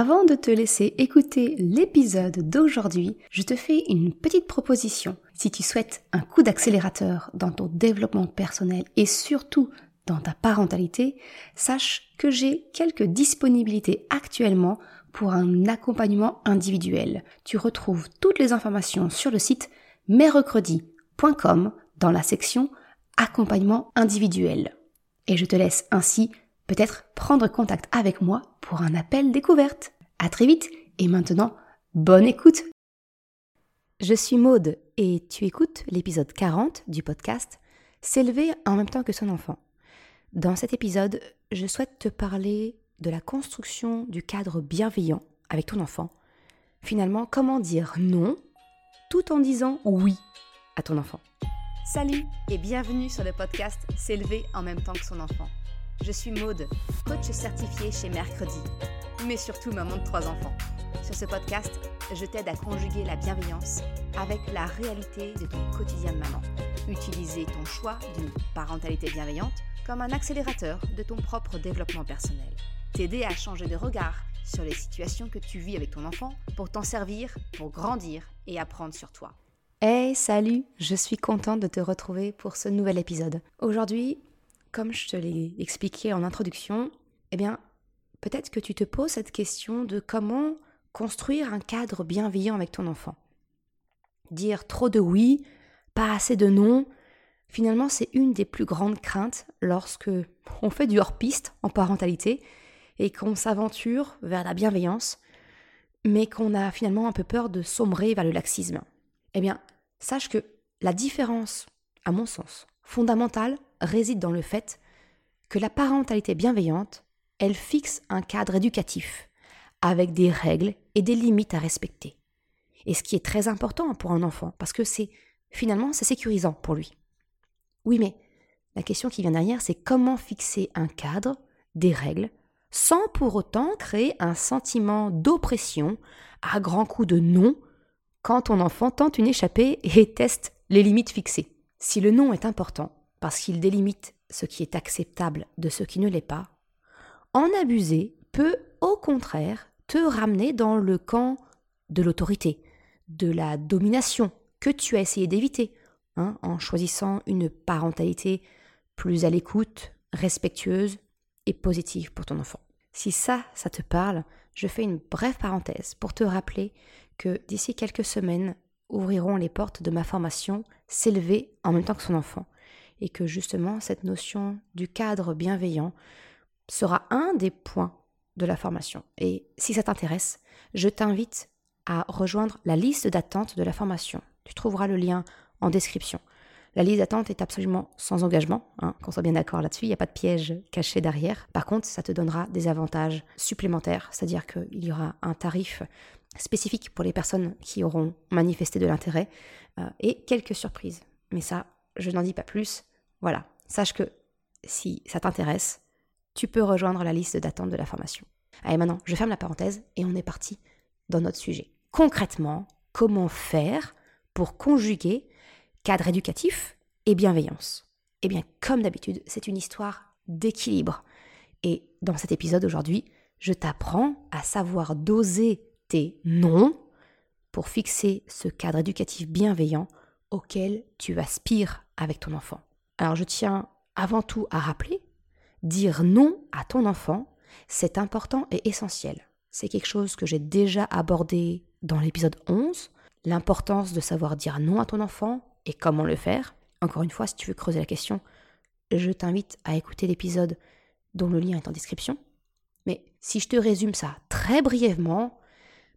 Avant de te laisser écouter l'épisode d'aujourd'hui, je te fais une petite proposition. Si tu souhaites un coup d'accélérateur dans ton développement personnel et surtout dans ta parentalité, sache que j'ai quelques disponibilités actuellement pour un accompagnement individuel. Tu retrouves toutes les informations sur le site merrecredi.com dans la section accompagnement individuel. Et je te laisse ainsi peut-être prendre contact avec moi pour un appel découverte. À très vite et maintenant, bonne écoute. Je suis Maude et tu écoutes l'épisode 40 du podcast S'élever en même temps que son enfant. Dans cet épisode, je souhaite te parler de la construction du cadre bienveillant avec ton enfant. Finalement, comment dire non tout en disant oui à ton enfant. Salut et bienvenue sur le podcast S'élever en même temps que son enfant. Je suis Maude, coach certifié chez Mercredi, mais surtout maman de trois enfants. Sur ce podcast, je t'aide à conjuguer la bienveillance avec la réalité de ton quotidien de maman. Utiliser ton choix d'une parentalité bienveillante comme un accélérateur de ton propre développement personnel. T'aider à changer de regard sur les situations que tu vis avec ton enfant pour t'en servir, pour grandir et apprendre sur toi. Hey, salut, je suis contente de te retrouver pour ce nouvel épisode. Aujourd'hui, comme je te l'ai expliqué en introduction, eh bien, peut-être que tu te poses cette question de comment construire un cadre bienveillant avec ton enfant. Dire trop de oui, pas assez de non, finalement, c'est une des plus grandes craintes lorsque on fait du hors-piste en parentalité et qu'on s'aventure vers la bienveillance, mais qu'on a finalement un peu peur de sombrer vers le laxisme. Eh bien, sache que la différence, à mon sens, fondamentale réside dans le fait que la parentalité bienveillante, elle fixe un cadre éducatif, avec des règles et des limites à respecter. Et ce qui est très important pour un enfant, parce que c'est finalement c'est sécurisant pour lui. Oui, mais la question qui vient derrière, c'est comment fixer un cadre, des règles, sans pour autant créer un sentiment d'oppression à grands coups de non quand ton enfant tente une échappée et teste les limites fixées. Si le non est important, parce qu'il délimite ce qui est acceptable de ce qui ne l'est pas, en abuser peut au contraire te ramener dans le camp de l'autorité, de la domination que tu as essayé d'éviter hein, en choisissant une parentalité plus à l'écoute, respectueuse et positive pour ton enfant. Si ça, ça te parle, je fais une brève parenthèse pour te rappeler que d'ici quelques semaines ouvriront les portes de ma formation S'élever en même temps que son enfant et que justement cette notion du cadre bienveillant sera un des points de la formation. Et si ça t'intéresse, je t'invite à rejoindre la liste d'attente de la formation. Tu trouveras le lien en description. La liste d'attente est absolument sans engagement, hein, qu'on soit bien d'accord là-dessus, il n'y a pas de piège caché derrière. Par contre, ça te donnera des avantages supplémentaires, c'est-à-dire qu'il y aura un tarif spécifique pour les personnes qui auront manifesté de l'intérêt euh, et quelques surprises. Mais ça, je n'en dis pas plus. Voilà, sache que si ça t'intéresse, tu peux rejoindre la liste d'attente de la formation. Allez, maintenant, je ferme la parenthèse et on est parti dans notre sujet. Concrètement, comment faire pour conjuguer cadre éducatif et bienveillance? Eh bien, comme d'habitude, c'est une histoire d'équilibre. Et dans cet épisode aujourd'hui, je t'apprends à savoir doser tes non pour fixer ce cadre éducatif bienveillant auquel tu aspires avec ton enfant. Alors je tiens avant tout à rappeler, dire non à ton enfant, c'est important et essentiel. C'est quelque chose que j'ai déjà abordé dans l'épisode 11, l'importance de savoir dire non à ton enfant et comment le faire. Encore une fois, si tu veux creuser la question, je t'invite à écouter l'épisode dont le lien est en description. Mais si je te résume ça très brièvement,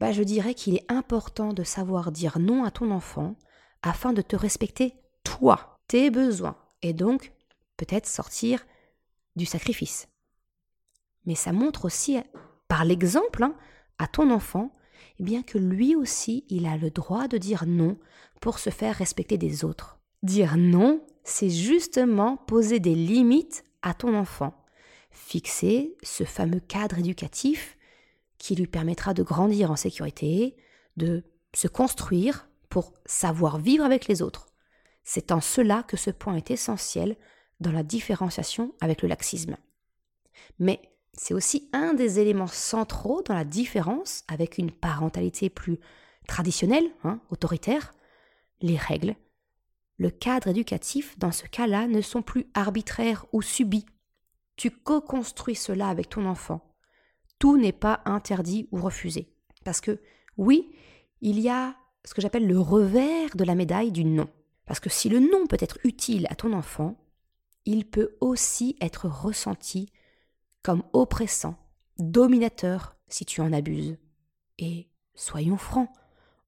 bah je dirais qu'il est important de savoir dire non à ton enfant afin de te respecter toi, tes besoins, et donc peut-être sortir du sacrifice. Mais ça montre aussi, par l'exemple, hein, à ton enfant, eh bien que lui aussi, il a le droit de dire non pour se faire respecter des autres. Dire non, c'est justement poser des limites à ton enfant, fixer ce fameux cadre éducatif qui lui permettra de grandir en sécurité, de se construire pour savoir vivre avec les autres. C'est en cela que ce point est essentiel dans la différenciation avec le laxisme. Mais C'est aussi un des éléments centraux dans la différence avec une parentalité plus traditionnelle, hein, autoritaire. Les règles, le cadre éducatif, dans ce cas-là, ne sont plus arbitraires ou subis. Tu co-construis cela avec ton enfant. Tout n'est pas interdit ou refusé. Parce que, oui, il y a ce que j'appelle le revers de la médaille du non. Parce que si le non peut être utile à ton enfant, il peut aussi être ressenti comme oppressant, dominateur si tu en abuses. Et soyons francs,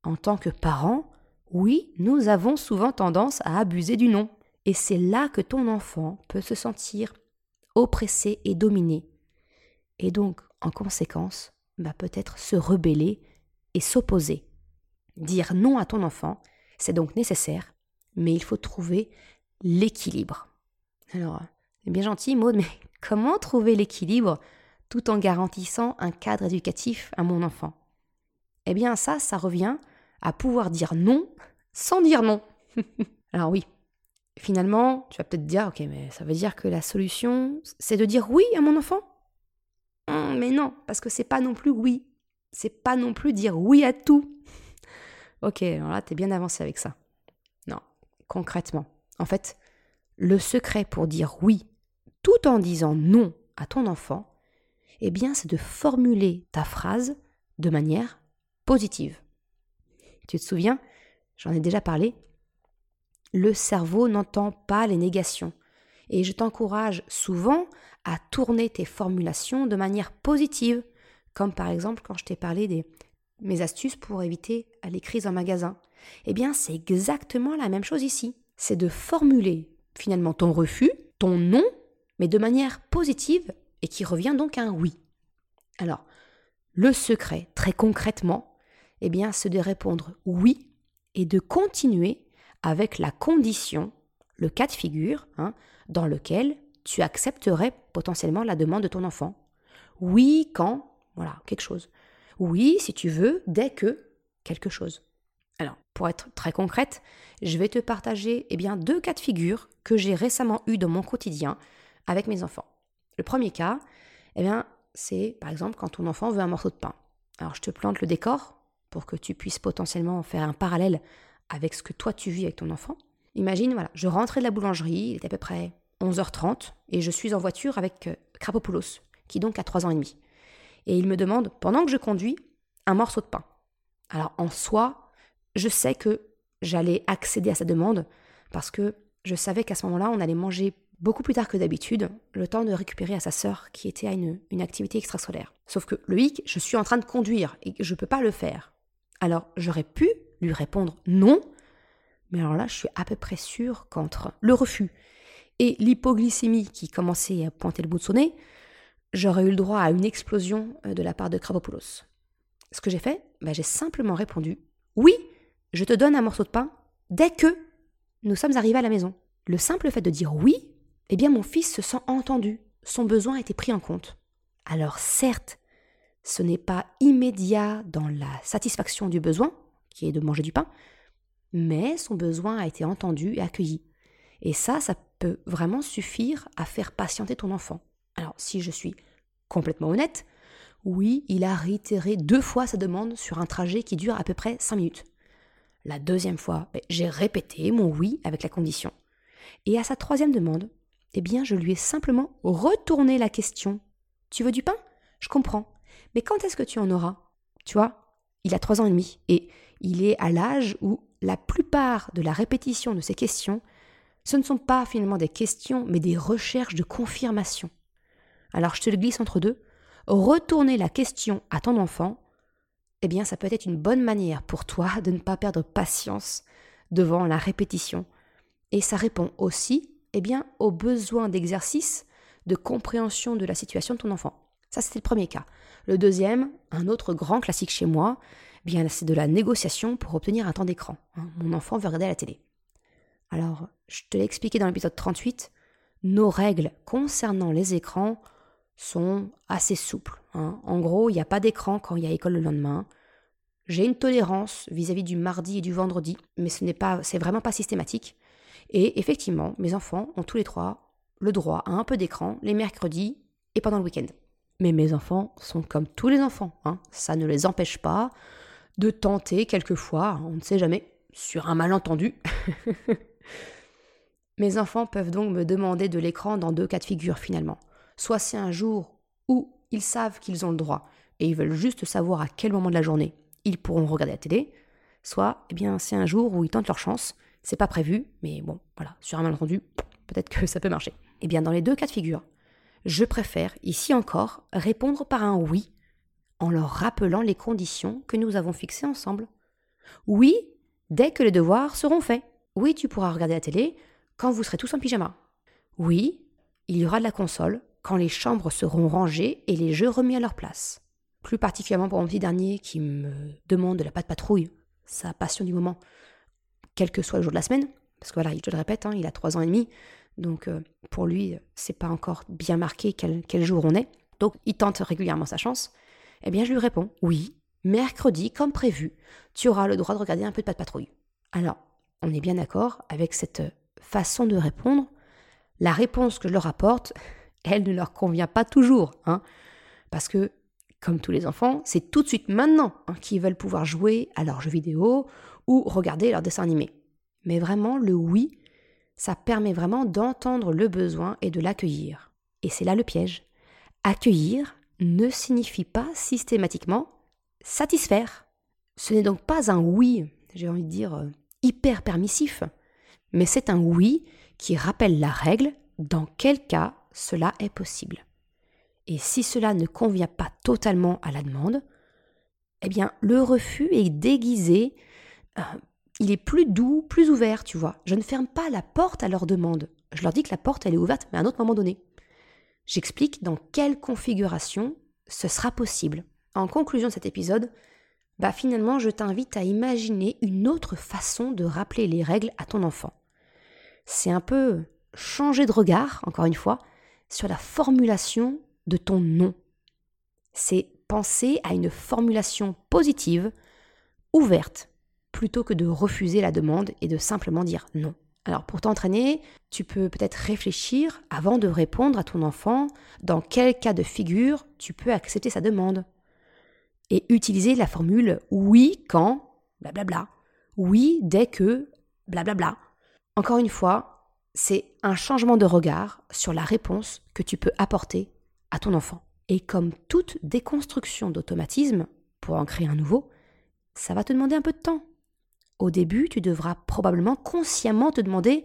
en tant que parents, oui, nous avons souvent tendance à abuser du non. Et c'est là que ton enfant peut se sentir oppressé et dominé. Et donc, en conséquence, va peut-être se rebeller et s'opposer. Dire non à ton enfant, c'est donc nécessaire, mais il faut trouver l'équilibre. Alors, c'est bien gentil, Maud, mais comment trouver l'équilibre tout en garantissant un cadre éducatif à mon enfant? Eh bien, ça, ça revient à pouvoir dire non sans dire non. Alors oui, finalement, tu vas peut-être dire, ok, mais ça veut dire que la solution, c'est de dire oui à mon enfant? Hum, Mais non, parce que c'est pas non plus oui. C'est pas non plus dire oui à tout. ok, alors là, t'es bien avancé avec ça. Concrètement. En fait, le secret pour dire oui tout en disant non à ton enfant, eh bien, c'est de formuler ta phrase de manière positive. Tu te souviens, j'en ai déjà parlé, le cerveau n'entend pas les négations. Et je t'encourage souvent à tourner tes formulations de manière positive, comme par exemple quand je t'ai parlé des mes astuces pour éviter les crises en magasin. Eh bien, c'est exactement la même chose ici. C'est de formuler finalement ton refus, ton non, mais de manière positive et qui revient donc à un oui. Alors, le secret, très concrètement, eh bien, c'est de répondre oui et de continuer avec la condition, le cas de figure, hein, dans lequel tu accepterais potentiellement la demande de ton enfant. Oui, quand, voilà, quelque chose. Oui, si tu veux, dès que quelque chose. Alors, pour être très concrète, je vais te partager eh bien, deux cas de figure que j'ai récemment eus dans mon quotidien avec mes enfants. Le premier cas, eh bien, c'est par exemple quand ton enfant veut un morceau de pain. Alors, je te plante le décor pour que tu puisses potentiellement faire un parallèle avec ce que toi tu vis avec ton enfant. Imagine, voilà, je rentrais de la boulangerie, il était à peu près 11h30, et je suis en voiture avec euh, Krapopoulos, qui donc a 3 ans et demi. Et il me demande, pendant que je conduis, un morceau de pain. Alors en soi, je sais que j'allais accéder à sa demande, parce que je savais qu'à ce moment-là, on allait manger beaucoup plus tard que d'habitude, le temps de récupérer à sa sœur qui était à une, une activité extrasolaire. Sauf que le hic, je suis en train de conduire et je ne peux pas le faire. Alors j'aurais pu lui répondre non, mais alors là, je suis à peu près sûre qu'entre le refus et l'hypoglycémie qui commençait à pointer le bout de son nez, j'aurais eu le droit à une explosion euh, de la part de Kravopoulos. Ce que j'ai fait, bah, j'ai simplement répondu Oui, je te donne un morceau de pain dès que nous sommes arrivés à la maison. Le simple fait de dire oui, eh bien mon fils se sent entendu, son besoin a été pris en compte. Alors certes, ce n'est pas immédiat dans la satisfaction du besoin, qui est de manger du pain, mais son besoin a été entendu et accueilli. Et ça, ça peut vraiment suffire à faire patienter ton enfant. Alors, si je suis complètement honnête, oui, il a réitéré deux fois sa demande sur un trajet qui dure à peu près cinq minutes. La deuxième fois, ben, j'ai répété mon oui avec la condition. Et à sa troisième demande, eh bien, je lui ai simplement retourné la question. Tu veux du pain? Je comprends. Mais quand est-ce que tu en auras? Tu vois, il a trois ans et demi et il est à l'âge où la plupart de la répétition de ces questions, ce ne sont pas finalement des questions, mais des recherches de confirmation. Alors je te le glisse entre deux. Retourner la question à ton enfant, eh bien ça peut être une bonne manière pour toi de ne pas perdre patience devant la répétition. Et ça répond aussi eh bien, aux besoins d'exercice, de compréhension de la situation de ton enfant. Ça, c'était le premier cas. Le deuxième, un autre grand classique chez moi, eh bien c'est de la négociation pour obtenir un temps d'écran. Hein. Mon enfant veut regarder la télé. Alors, je te l'ai expliqué dans l'épisode 38, nos règles concernant les écrans sont assez souples. Hein. En gros, il n'y a pas d'écran quand il y a école le lendemain. J'ai une tolérance vis-à-vis du mardi et du vendredi, mais ce n'est pas, c'est vraiment pas systématique. Et effectivement, mes enfants ont tous les trois le droit à un peu d'écran les mercredis et pendant le week-end. Mais mes enfants sont comme tous les enfants, hein. ça ne les empêche pas de tenter quelquefois, on ne sait jamais, sur un malentendu. mes enfants peuvent donc me demander de l'écran dans deux cas de figure finalement. Soit c'est un jour où ils savent qu'ils ont le droit et ils veulent juste savoir à quel moment de la journée ils pourront regarder la télé, soit eh bien c'est un jour où ils tentent leur chance, c'est pas prévu, mais bon, voilà, sur un malentendu, peut-être que ça peut marcher. Eh bien dans les deux cas de figure, je préfère, ici encore, répondre par un oui, en leur rappelant les conditions que nous avons fixées ensemble. Oui, dès que les devoirs seront faits. Oui, tu pourras regarder la télé quand vous serez tous en pyjama. Oui, il y aura de la console quand les chambres seront rangées et les jeux remis à leur place. Plus particulièrement pour mon petit dernier qui me demande de la patte patrouille, sa passion du moment, quel que soit le jour de la semaine, parce que voilà, je le répète, hein, il a trois ans et demi, donc euh, pour lui, c'est pas encore bien marqué quel, jour on est. Donc il tente régulièrement sa chance. Eh bien, je lui réponds oui, mercredi, comme prévu, tu auras le droit de regarder un peu de patte patrouille. Alors, on est bien d'accord avec cette façon de répondre. La réponse que je leur apporte, elle ne leur convient pas toujours, hein, parce que comme tous les enfants, c'est tout de suite maintenant hein, qu'ils veulent pouvoir jouer à leurs jeux vidéo ou regarder leurs dessins animés. Mais vraiment, le oui, ça permet vraiment d'entendre le besoin et de l'accueillir. Et c'est là le piège. Accueillir ne signifie pas systématiquement satisfaire. Ce n'est donc pas un oui, j'ai envie de dire, euh, hyper permissif, mais c'est un oui qui rappelle la règle dans quel cas cela est possible. Et si cela ne convient pas totalement à la demande, eh bien, le refus est déguisé, euh, il est plus doux, plus ouvert, tu vois. Je ne ferme pas la porte à leur demande. Je leur dis que la porte, elle est ouverte, mais à un autre moment donné. J'explique dans quelle configuration ce sera possible. En conclusion de cet épisode, bah finalement, je t'invite à imaginer une autre façon de rappeler les règles à ton enfant. C'est un peu changer de regard, encore une fois, sur la formulation de ton non. C'est penser à une formulation positive, ouverte, plutôt que de refuser la demande et de simplement dire non. Alors pour t'entraîner, tu peux peut-être réfléchir avant de répondre à ton enfant dans quel cas de figure tu peux accepter sa demande. Et utiliser la formule oui quand, blablabla, oui dès que, blablabla. Encore une fois, c'est un changement de regard sur la réponse que tu peux apporter à ton enfant. Et comme toute déconstruction d'automatisme, pour en créer un nouveau, ça va te demander un peu de temps. Au début, tu devras probablement consciemment te demander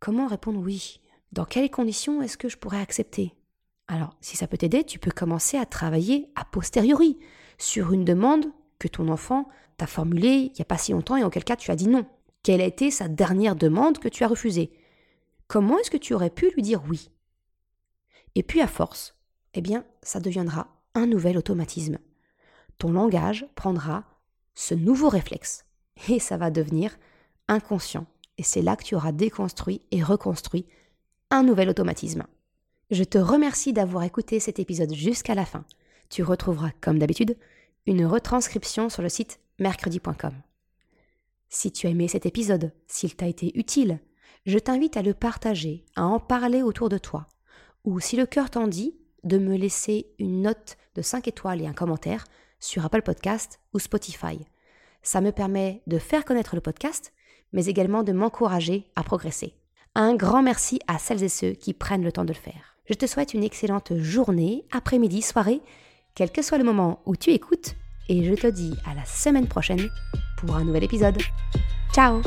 comment répondre oui. Dans quelles conditions est-ce que je pourrais accepter? Alors, si ça peut t'aider, tu peux commencer à travailler a posteriori sur une demande que ton enfant t'a formulée il n'y a pas si longtemps et auquel cas tu as dit non. Quelle a été sa dernière demande que tu as refusée? Comment est-ce que tu aurais pu lui dire oui? Et puis à force, eh bien, ça deviendra un nouvel automatisme. Ton langage prendra ce nouveau réflexe et ça va devenir inconscient. Et c'est là que tu auras déconstruit et reconstruit un nouvel automatisme. Je te remercie d'avoir écouté cet épisode jusqu'à la fin. Tu retrouveras, comme d'habitude, une retranscription sur le site mercredi.com. Si tu as aimé cet épisode, s'il t'a été utile, je t'invite à le partager, à en parler autour de toi, ou si le cœur t'en dit, de me laisser une note de 5 étoiles et un commentaire sur Apple Podcast ou Spotify. Ça me permet de faire connaître le podcast, mais également de m'encourager à progresser. Un grand merci à celles et ceux qui prennent le temps de le faire. Je te souhaite une excellente journée, après-midi, soirée, quel que soit le moment où tu écoutes, et je te dis à la semaine prochaine pour un nouvel épisode. Ciao